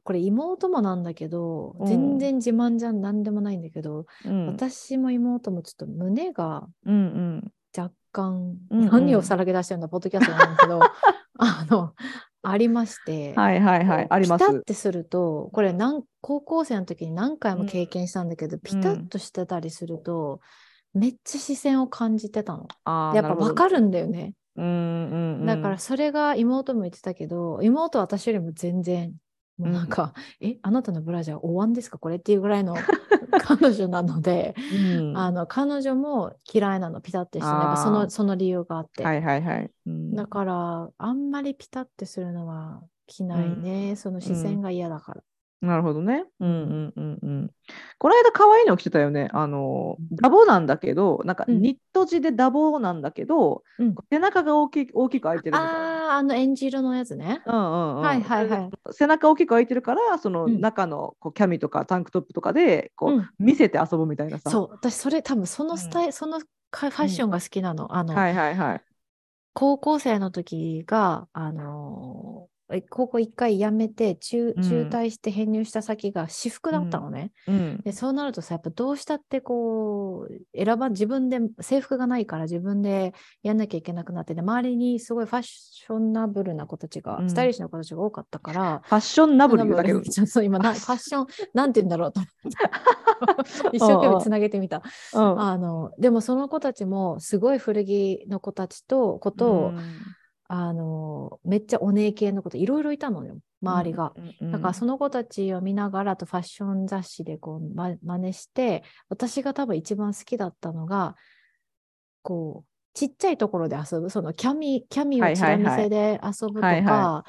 これ妹もなんだけど、うん全然自慢じゃんなんでもないんだけど、うん。私も妹もちょっと胸がうんうん。若干、うんうん何をさらけ出してるんだ、ポッドキャストなんだけど、[LAUGHS] あの、ありまして、はいはいはい。ありまピタッす。てすると、これなん高校生の時に何回も経験したんだけど、ピタッとしてたりすると、めっちゃ視線を感じてたの。やっぱ分かるるんだよね。うんうんうん。だからそれが妹も言ってたけど、妹は私よりも全然もうなんか、え、あなたのブラジャーお椀ですか？これっていうぐらいの [LAUGHS] 彼女なので、うん。あの彼女も嫌いなのピタってしてないあーそのその理由があって、はいはいはい。うん。だからあんまりピタってするのは着ないね、その視線が嫌だから、なるほどね。うんうんうんうん。この間可愛いの着てたよね。あの、ダボなんだけど、なんかうん。ニット地でダボなんだけど、うん。背中が大きい大きく開いてるみたいな。あああのエンジ色のやつね、うんうんうん、はいはいはい。背中大きく開いてるからそのうん。中のこうキャミとかタンクトップとかでこう、うん。見せて遊ぶみたいなさ。そう私それ多分そのスタイル、そのかファッションが好きなの,、あのはいはいはい。高校生の時が、あの高校一回辞めて中うん。中退して編入した先が私服だったのね。うん。でそうなるとさやっぱどうしたってこう選ば自分で制服がないから自分でやんなきゃいけなくなってで周りにすごいファッショナブルな子たちが、うん。スタイリッシュな子たちが多かったから。ファッションナブルだけど。そう今な [LAUGHS] ファッションなんて言うんだろうと思って。[LAUGHS] 一生懸命つなげてみた。うん。あのでもその子たちもすごい古着の子たちと子と、あのめっちゃお姉系の子といろいろいたのよ。周りが。だからそのの子たちを見ながらあとファッション雑誌でこう、ま、真似して私が多分一番好きだったのがこうちっちゃいところで遊ぶそのキャミキャミをチラ見せで遊ぶとか、はいは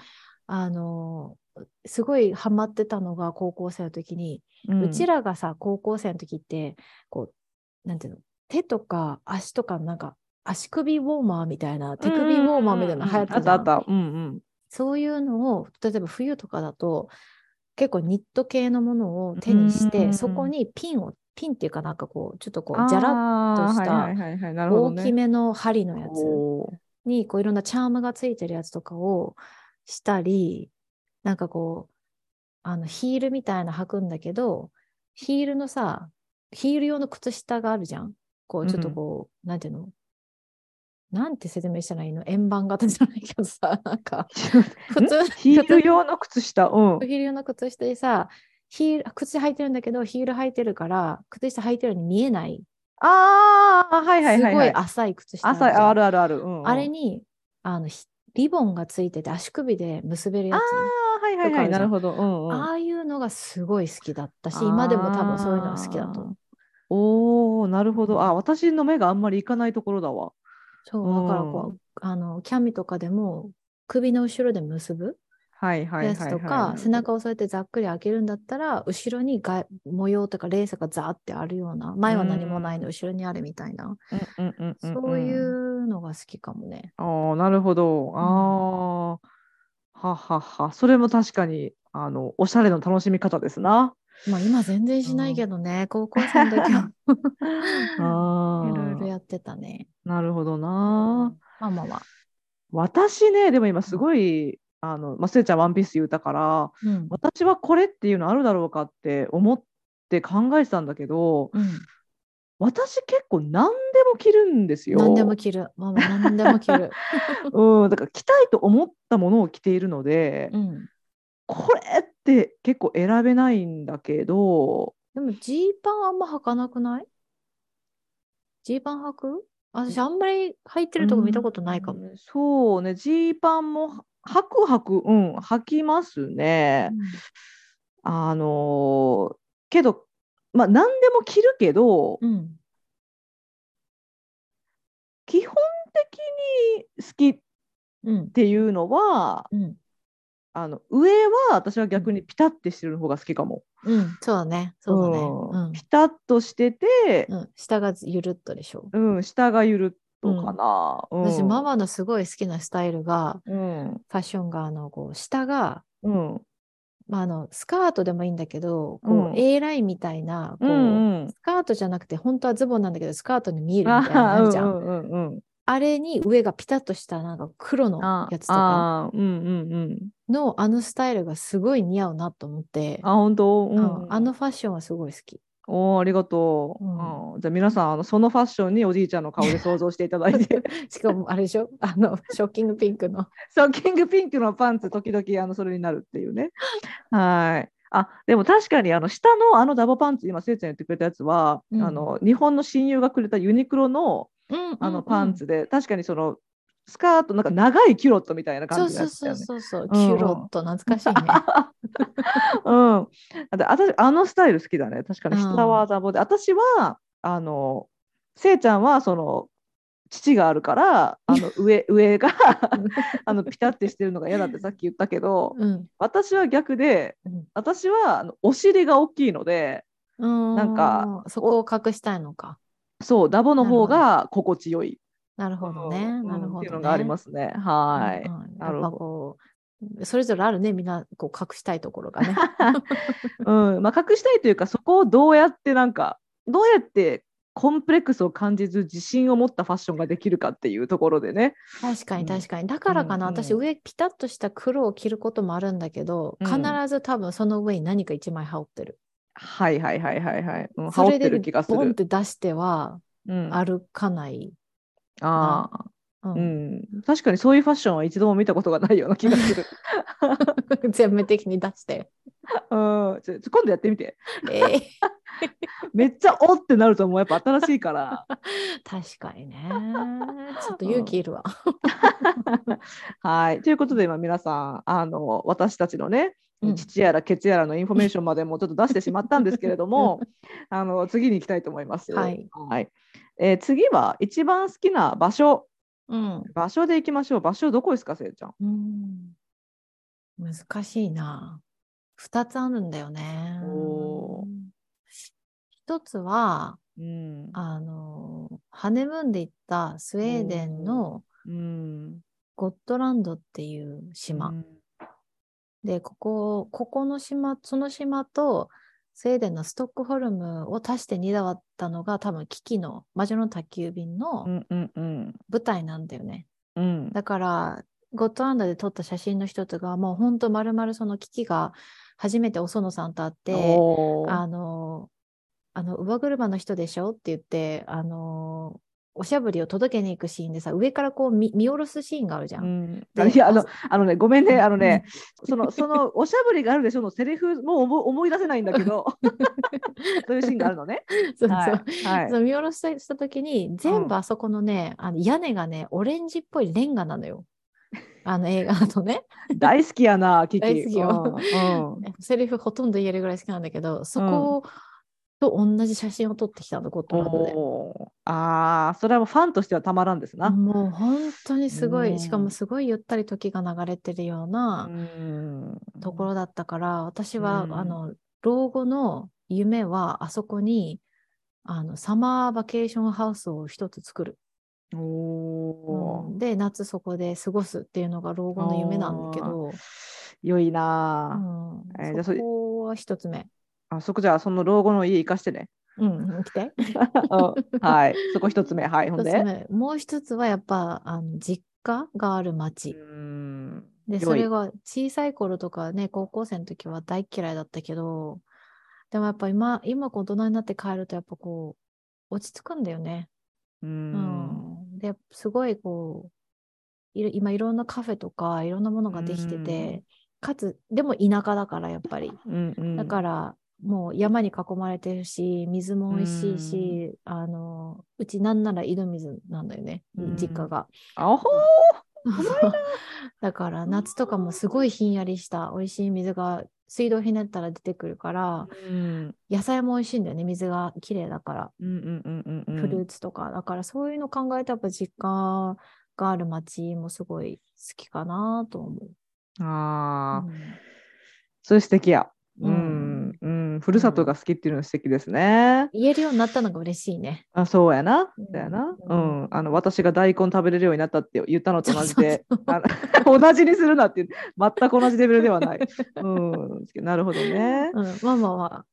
あのすごいハマってたのが高校生の時に、ううちらがさ高校生の時ってこうなんていうの？手とか足とかなんか足首ウォーマーみたいな手首ウォーマーみたいなの流行ったじゃん。あったあった。うんうん。そういうのを例えば冬とかだと結構ニット系のものを手にして、うんそこにピンをピンっていうかなんかこうちょっとこうじゃらっとした大きめの針のやつにこういろんなチャームがついてるやつとかをしたりなんかこうあのヒールみたいな履くんだけどヒールのさヒール用の靴下があるじゃん。こうちょっとこう、なんていうの？なんて説明したらいいの？円盤型じゃないけどさ [LAUGHS] なんか [LAUGHS] 普通ヒール用の靴下？うん。ヒール用の靴下でさヒール靴履いてるんだけどヒール履いてるから靴下履いてるように見えない。ああはいはいはいすごはいい浅い靴下あるじ朝ゃんあるあるある、うんうん。あれにあのひリボンがついてて足首で結べるやつ。あーはいはいはいなるほど、うんうん、ああいうのがすごい好きだったし今でも多分そういうのが好きだと思う。おおなるほど。あ私の目があんまりいかないところだわそうだからこうあのキャミとかでも首の後ろで結ぶやつとか背中をそうやってざっくり開けるんだったら後ろにが模様とかレースがザーってあるような前は何もないの後ろにあるみたいな。うんうんうんうんそういうのが好きかもね。ああなるほど。ああ、ははは。それも確かにあのおしゃれの楽しみ方ですなまあ今全然しないけどね、高校生の時は [LAUGHS] あいろいろーやってたね。なるほどなまあまあまあ。私ねでも今すごいあの、まあ、せいちゃんワンピース言うたからうん。私はこれっていうのあるだろうかって思って考えてたんだけどうん、私結構何でも着るんですよ。何でも着る。まあまあ何でも着る。[LAUGHS] うん、だから着たいと思ったものを着ているので、うん。これって結構選べないんだけど、でもジーパンあんま履かなくない？ジーパン履く？私あんまり履いてるとこ見たことないかも。うんそうね、ジーパンも履く履く、うん、履きますね。あのーけど、まあ何でも着るけど、うん。うん。基本的に好きっうん。ていうのは、うん。あの上は私は逆にピタッてしてる方が好きかも。うん。そうだね。そうだね。うんピタッとしてて、うん。うん。下がゆるっとでしょ？うん、下がゆるっとかな。うん私、ママのすごい好きなスタイルが、うん、ファッションが、あの、こう、下が、うん、まあ、あの、スカートでもいいんだけど、こう、うん A ラインみたいな、こう、うん、うん。スカートじゃなくて、本当はズボンなんだけど、スカートに見えるみたいなのあるじゃん。あれに上がピタッとしたなんか黒のあやつとかうんうんうん。のあのスタイルがすごい似合うなと思って、あ、本当、ううんんあのファッションはすごい好き。おーありがとう。うんうんじゃあ皆さんあのそのファッションにおじいちゃんの顔で想像していただいて [LAUGHS] しかもあれでしょ？あのショッキングピンクの。そうキングピンクのパンツ時々あのそれになるっていうね。はい。あでも確かにあの下のあのダボパンツ今せいちゃん言ってくれたやつは、うんあの日本の親友がくれたユニクロのあのパンツ。ツで、確かにそのスカートなんか長いキュロットみたいな感じのそうそうやつだよね。そうそうそう、うんキュロット懐かしいね。[LAUGHS] うん、私あのスタイル好きだね確かにうん下はザボで、私はあのせいちゃんはその父があるからあの [LAUGHS] 上上が [LAUGHS] あのピタってしてるのが嫌だってさっき言ったけどうん。私は逆でうん私はあのお尻が大きいのでななんかそこを隠したいのか。そうダボの方が心地よいなるほどね。うんなるほど、ね。っていうのがありますね。はい。うんうんなるほどそれぞれあるねみんなこう隠したいところがね。[LAUGHS] うん、まあ隠したいというかそこをどうやってなんかどうやってコンプレックスを感じず自信を持ったファッションができるかっていうところでね。確かうんに確かに。だからかな、うんうん私上ピタッとした黒を着ることもあるんだけど、うん必ず多分その上に何か一枚羽織ってる。はいはいはいはいはい。うん、羽織ってる気がすボンっる。て出してはうん、歩かない。ああ、ううんん、確かにそういうファッションは一度も見たことがないような気がする。[LAUGHS] 全面的に出して。うん、今度やってみて。えー [LAUGHS] めっちゃおってなるともうやっぱ新しいから。[LAUGHS] 確かにね。ちょっと勇気いるわ。[LAUGHS] はい。ということで今皆さんあの私たちのねうん乳やらケツやらのインフォメーションまでもちょっと出してしまったんですけれどもあの次に行きたいと思います。はいえー次は一番好きな場所うん。場所で行きましょう。場所どこですかせいちゃん。うん難しいな。二つあるんだよねおー。一つは、うん。あの、ハネムーンで行ったスウェーデンのうん。ゴットランドっていう島。うん。で、ここ、ここの島、その島とスウェーデンのストックホルムを足して2だわったのが多分キキの魔女の宅急便うのんうんうん。舞台なんだよね。うん。だから、ゴットランドで撮った写真の一つが、もう本当丸々そのキキが初めてお園さんと会って、あの、あの、乳母車の人でしょ？って言って、あの、おしゃぶりを届けに行くシーンでさ、上からこう見見下ろすシーンがあるじゃ。うん。んでいやあのあのねごめんねあのねうん [LAUGHS] そのそのおしゃぶりがあるでしょ？のセリフもう思思い出せないんだけど。[LAUGHS] そういうシーンがあるのね。そうそう。はいはい。そう見下ろしたした時に全部あそこのね、あの屋根がねオレンジっぽいレンガなのよ。あの映画だとね。大好きやなキキ。大好きよ。うん。うん。セリフほとんど言えるぐらい好きなんだけどそこと同じ写真を撮ってきたのゴットランドで。ああそれはもうファンとしてはたまらんですな。もう本当にすごうん。いしかもすごいゆったり時が流れてるようなうん。ところだったから私はうん。あの老後の夢はあそこにあのサマーバケーションハウスを一つ作る。うん。で夏そこで過ごすっていうのが老後の夢なんだけど、良いうん。なえーそこは一つ目。あ。あそこじゃあその老後の家行かしてね。うん、来て。[LAUGHS] うんはいそこ一つ目はいほんで？目もう一つはやっぱあの実家がある町。うんで、それが小さい頃とかね、高校生の時は大嫌いだったけど、でもやっぱ今、今こう大人になって帰るとやっぱこう、落ち着くんだよね。ううんん。で、すごいこう、いろ今いろんなカフェとかいろんなものができてて、かつ、でも田舎だからやっぱり。うんうんだから、もう山に囲まれてるし、水も美味しいし、あの、うちなんなら井戸水なんだよね、うん。実家が。あほー。だから夏とかもすごいひんやりした美味しい水が水道ひねったら出てくるから、うん。野菜も美味しいんだよね水がきれいだから、うんうんうんうんうん。フルーツとか。だからそういうの考えてやっぱ実家がある町もすごい好きかなと思う。ああ、うん。それ素敵や。ううん。ん、うん、ふるさとが好きっていうのは素敵ですね。言えるようになったのが嬉しいね。あ、そうやな。うん。だよな。ううん。ん、あの私が大根食べれるようになったって言ったのと同じで [LAUGHS] [LAUGHS] 同じにするなって全く同じレベルではない。[LAUGHS] うん、なるほどね。うん、ママは、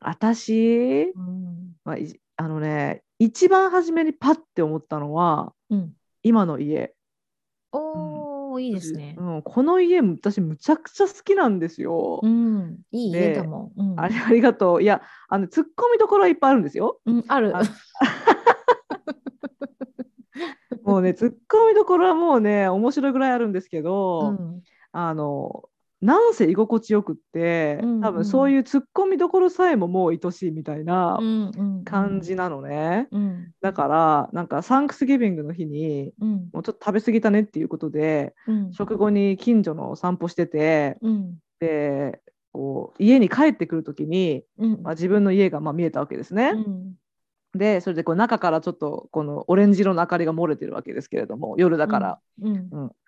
私、うん。まあ、いあのね、一番初めにパッて思ったのは、うん、今の家。おー、いいですね。うん、この家、私、むちゃくちゃ好きなんですよ。うん、いい家でだもん。うんあれありがとう。いや、あの、ツッコミどころはいっぱいあるんですよ。うん、ある。あもうね、ツッコミどころはもうね、面白いぐらいあるんですけうど、ん、あの、なんせ居心地よくって、うんうん。多分そういうツッコミどころさえももう愛しいみたいなうんうん感じなのね。うん。だからなんかサンクスギビングの日にうん。もうちょっと食べ過ぎたねっていうことでうん。食後に近所の散歩しててうん。でこう家に帰ってくる時に、うん。まあ、自分の家がまあ見えたわけですね。うん。でそれでこう中からちょっとこのオレンジ色の明かりが漏れてるわけですけれども夜だから。うん「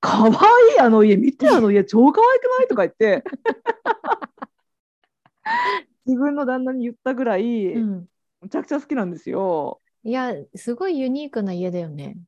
かわいいあの家見てあの家超かわいくない?」とか言って [LAUGHS] 自分の旦那に言ったぐらい、うんむちゃくちゃ好きなんですよ。いやすごいユニークな家だよね。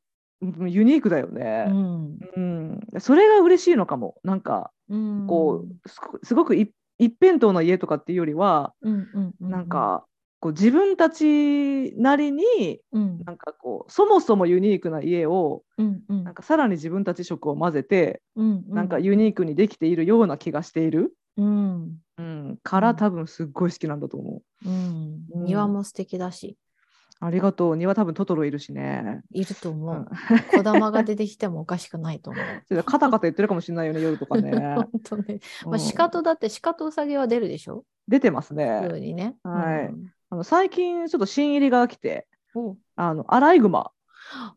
うんユニークだようね。んうん、それが嬉しいのかも。なんかうんこうすごすごく一一辺倒な家とかっていうよりは、うんうんうんなんかこう自分たちなりにうんなんかこうそもそもユニークな家をうんうんなんかさらに自分たち色を混ぜて、うんなんかユニークにできているような気がしている、うんうん、から多分すっごい好きなんだと思う。うんうん庭も素敵だしありがとう。庭多分トトロいるしね。いると思うんう。小玉が出てきてもおかしくないと思う。[LAUGHS] カタカタ言ってるかもしれないよね [LAUGHS] 夜とかね。本当ね。まあ、うん鹿とだって鹿とウサギは出るでしょ？出てます普ね。ね。はいうんあの最近ちょっと新入りが来ておあのアライグマ。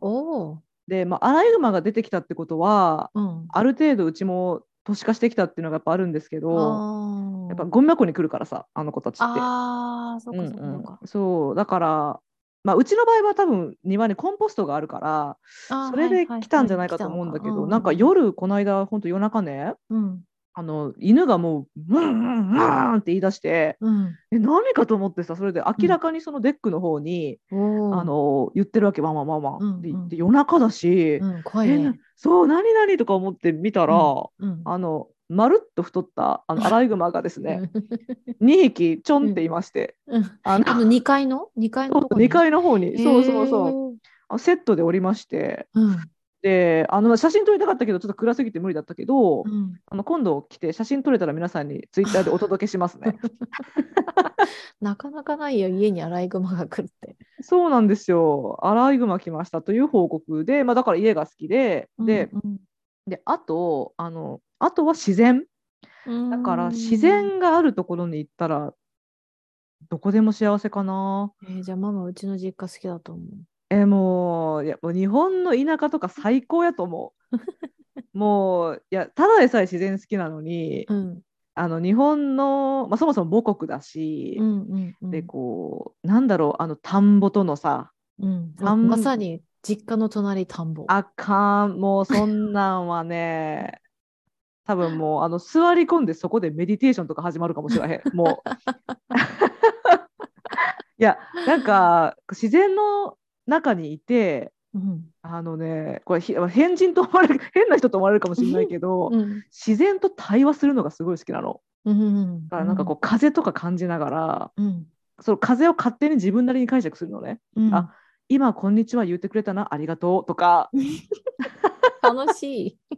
おーで、まあ、アライグマが出てきたってことはうん。ある程度うちも都市化してきたっていうのがやっぱあるんですけどあやっぱゴミ箱に来るからさあの子たちって。そっかそっかうだから、まあ、うちの場合は多分庭にコンポストがあるからそれで来たんじゃないかと思うんだけど、なんか、夜この間ほんと夜中ねうんあの犬がもう「うんうんうん」って言い出してうん。え何かと思ってさそれで明らかにその deck の方に、おーあ、の言ってるわけワンワンワンワン、うんでうんで夜中だし、うん、怖いね。そう何何とか思って見たら、うん。あのまるっと太ったあの [LAUGHS] アライグマがですねうん2匹ちょんっていまして、うんあのあの2階の ?2 階のとこに？2階の方にそうそうそうう。あセットでおりましてうん。であの写真撮りたかったけどちょっと暗すぎて無理だったけど、うんあの今度来て写真撮れたら皆さんにツイッターでお届けしますねなかなかないよ、家にアライグマが来るって。そうなんですよアライグマ来ましたという報告で、まあ、だから家が好きで、でうんであとあのあとは自然うんだから自然があるところに行ったらどこでも幸せかな。えーじゃあママうちの実家好きだと思う。えもういやもう日本の田舎とか最高やと思う。[LAUGHS] もういやただでさえ自然好きなのに、うん。あの日本の、まあ、そもそも母国だし、うんうんうん。でこうなんだろうあの田んぼとのさうん。まさに実家の隣田んぼ。あかん。もうそんなんはね [LAUGHS] 多分もうあの座り込んでそこでメディテーションとか始まるかもしれへん。もう。[LAUGHS] いやなんか自然の中にいてうん。あのねこれひ変人と思われる [LAUGHS] 変な人と思われるかもしれないけど、うん。自然と対話するのがすごい好きなの。うんうんだからなんかこう風とか感じながら、うん。その風を勝手に自分なりに解釈するのね。うん。あ今こんにちは言ってくれたなありがとうとか。[LAUGHS] 楽しい。[LAUGHS]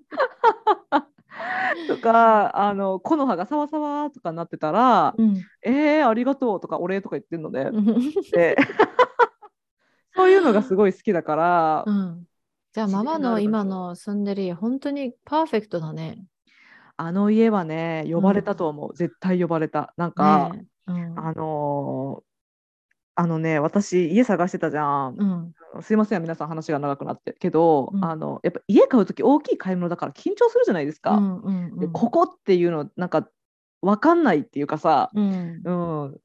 とかあの木の葉がさわさわとかなってたらうん「えー、ありがとう」とか「お礼」とか言ってんのね。うん。でそういうのがすごい好きだから、うん。じゃあママの今の住んでる家本当にパーフェクトだね。あの家はね呼ばれたと思う、絶対呼ばれた。なんか、ねえ。うん。あのーあのね私家探してたじゃん、うん。すいません皆さん話が長くなって。けど、うん。あのやっぱ家買う時大きい買い物だから緊張するじゃないですか、うんうんうん。でここっていうのなんか分かんないっていうかさ、うん。うん、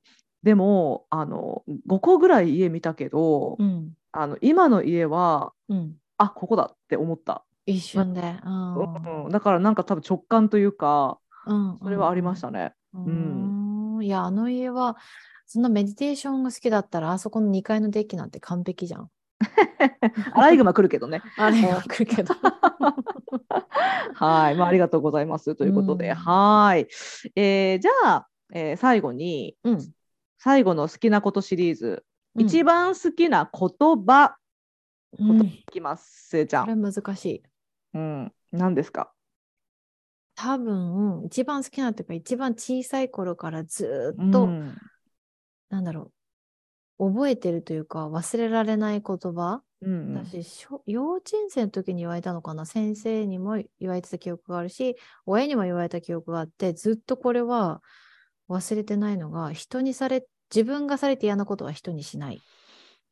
でもあの5個ぐらい家見たけど、うん。あの今の家はうん。あここだって思った、一瞬で。うん。うん、だからなんか多分直感というかうん。それはありましたね。うーん。いや、あの家は、そんなメディテーションが好きだったら、あそこの2階のデッキなんて完璧じゃん。[LAUGHS] アライグマ来るけどね。あれが来るけど。[LAUGHS] はい、まあ、ありがとうございますということで、うん。はい、えーじゃあ、えー最後にうん。最後の好きなことシリーズ、うん。一番好きな言葉。うん。いきます、せいちゃこれん。難しい。うん、何ですか？多分、一番好きなっていうか、一番小さい頃からずーっと、うん。なんだろう、覚えてるというか、忘れられない言葉うんうん。私小幼稚園生の時に言われたのかな？先生にも言われてた記憶があるし親にも言われた記憶があってずっとこれは忘れてないのが人にされ自分がされて嫌なことは人にしないっ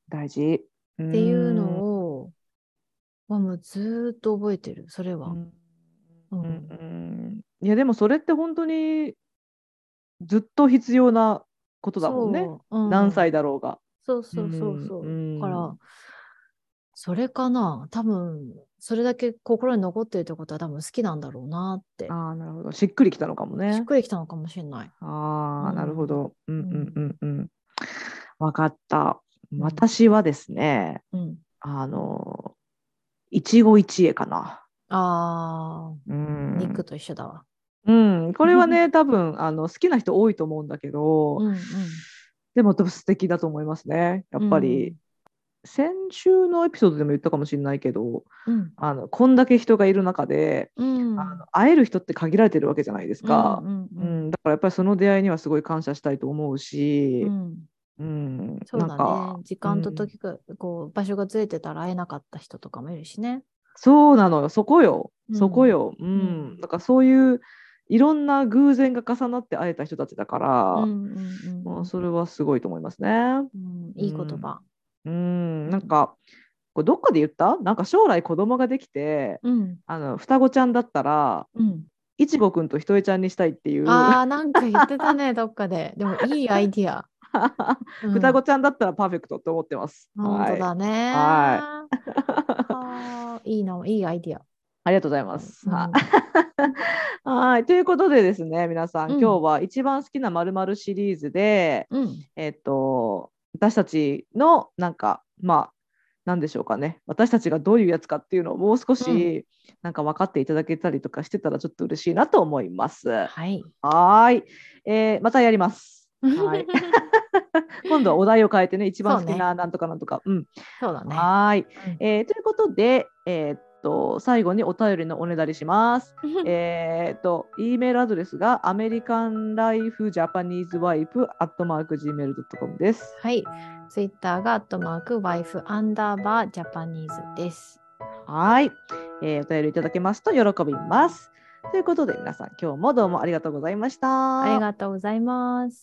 大事。っていうのをはもうずーっと覚えてるそれは。うんいやでもそれって本当にずっと必要なことだもんね。そううん何歳だろうが。そうそうそうそう。から、それかな。多分、それだけ心に残ってるってことは多分好きなんだろうなって。ああなるほど。しっくりきたのかもしねっ。くりきたのかもしれない。ああ、うんなるほど。うんうんうんうんうん。わかった。ん私はですね、うん。あの、一期一会かな。あうあ、ん。肉と一緒だわ。うん、これはね、[LAUGHS] 多分あの好きな人多いと思うんだけど、うんうん。でも素敵だと思いますね。やっぱり、先週のエピソードでも言ったかもしれないけど、うん。あのこんだけ人がいる中で、うん。あの会える人って限られてるわけじゃないですか。うんううんんだからやっぱりその出会いにはすごい感謝したいと思うしう、ん。うんそうだなんかね。時間とうん時が、こう、場所がずれてたら会えなかった人とかもいるしね。そうなのよ、そこよ、うんそこよ。うん。うんだからそういういろんな偶然が重なって会えた人たちだから、うんうんうんまあ、それはすごいと思いますね。うん。いい言葉。うん、なんか、これどっかで言った？なんか将来子供ができて、うん。あの双子ちゃんだったら、うん。いちごくんとひとえちゃんにしたいっていう、ああ、なんか言ってたね、[LAUGHS] どっかで。でもいいアイディア。うん双子ちゃんだったらパーフェクトって思ってます。本当だね。はあーいいな、いいアイディア。ありがとうございます。うんはい [LAUGHS] はい。ということでですね、皆さん、うん今日は一番好きなまるシリーズで、うん。えっと、私たちのなんか、まあ、なんでしょうかね、私たちがどういうやつかっていうのをもう少し、なんか分かっていただけたりとかしてたらちょっと嬉しいなと思います。ははい。ーい、えーまたやります。はい [LAUGHS] 今度はお題を変えてね、一番好きななんとかなんとか。うん。そうだね。はーい、うんえーということで、えーっと、最後にお便りのおねだりします。[LAUGHS] えーっと、E メールアドレスがアメリカンライフジャパニーズワイフアットマーク Gmail.com です。はい。ツイッターがアットマークワイフアンダーバージャパニーズです。はい、えーお便りいただけますと喜びます。ということで皆さん今日もどうもありがとうございました。ありがとうございます。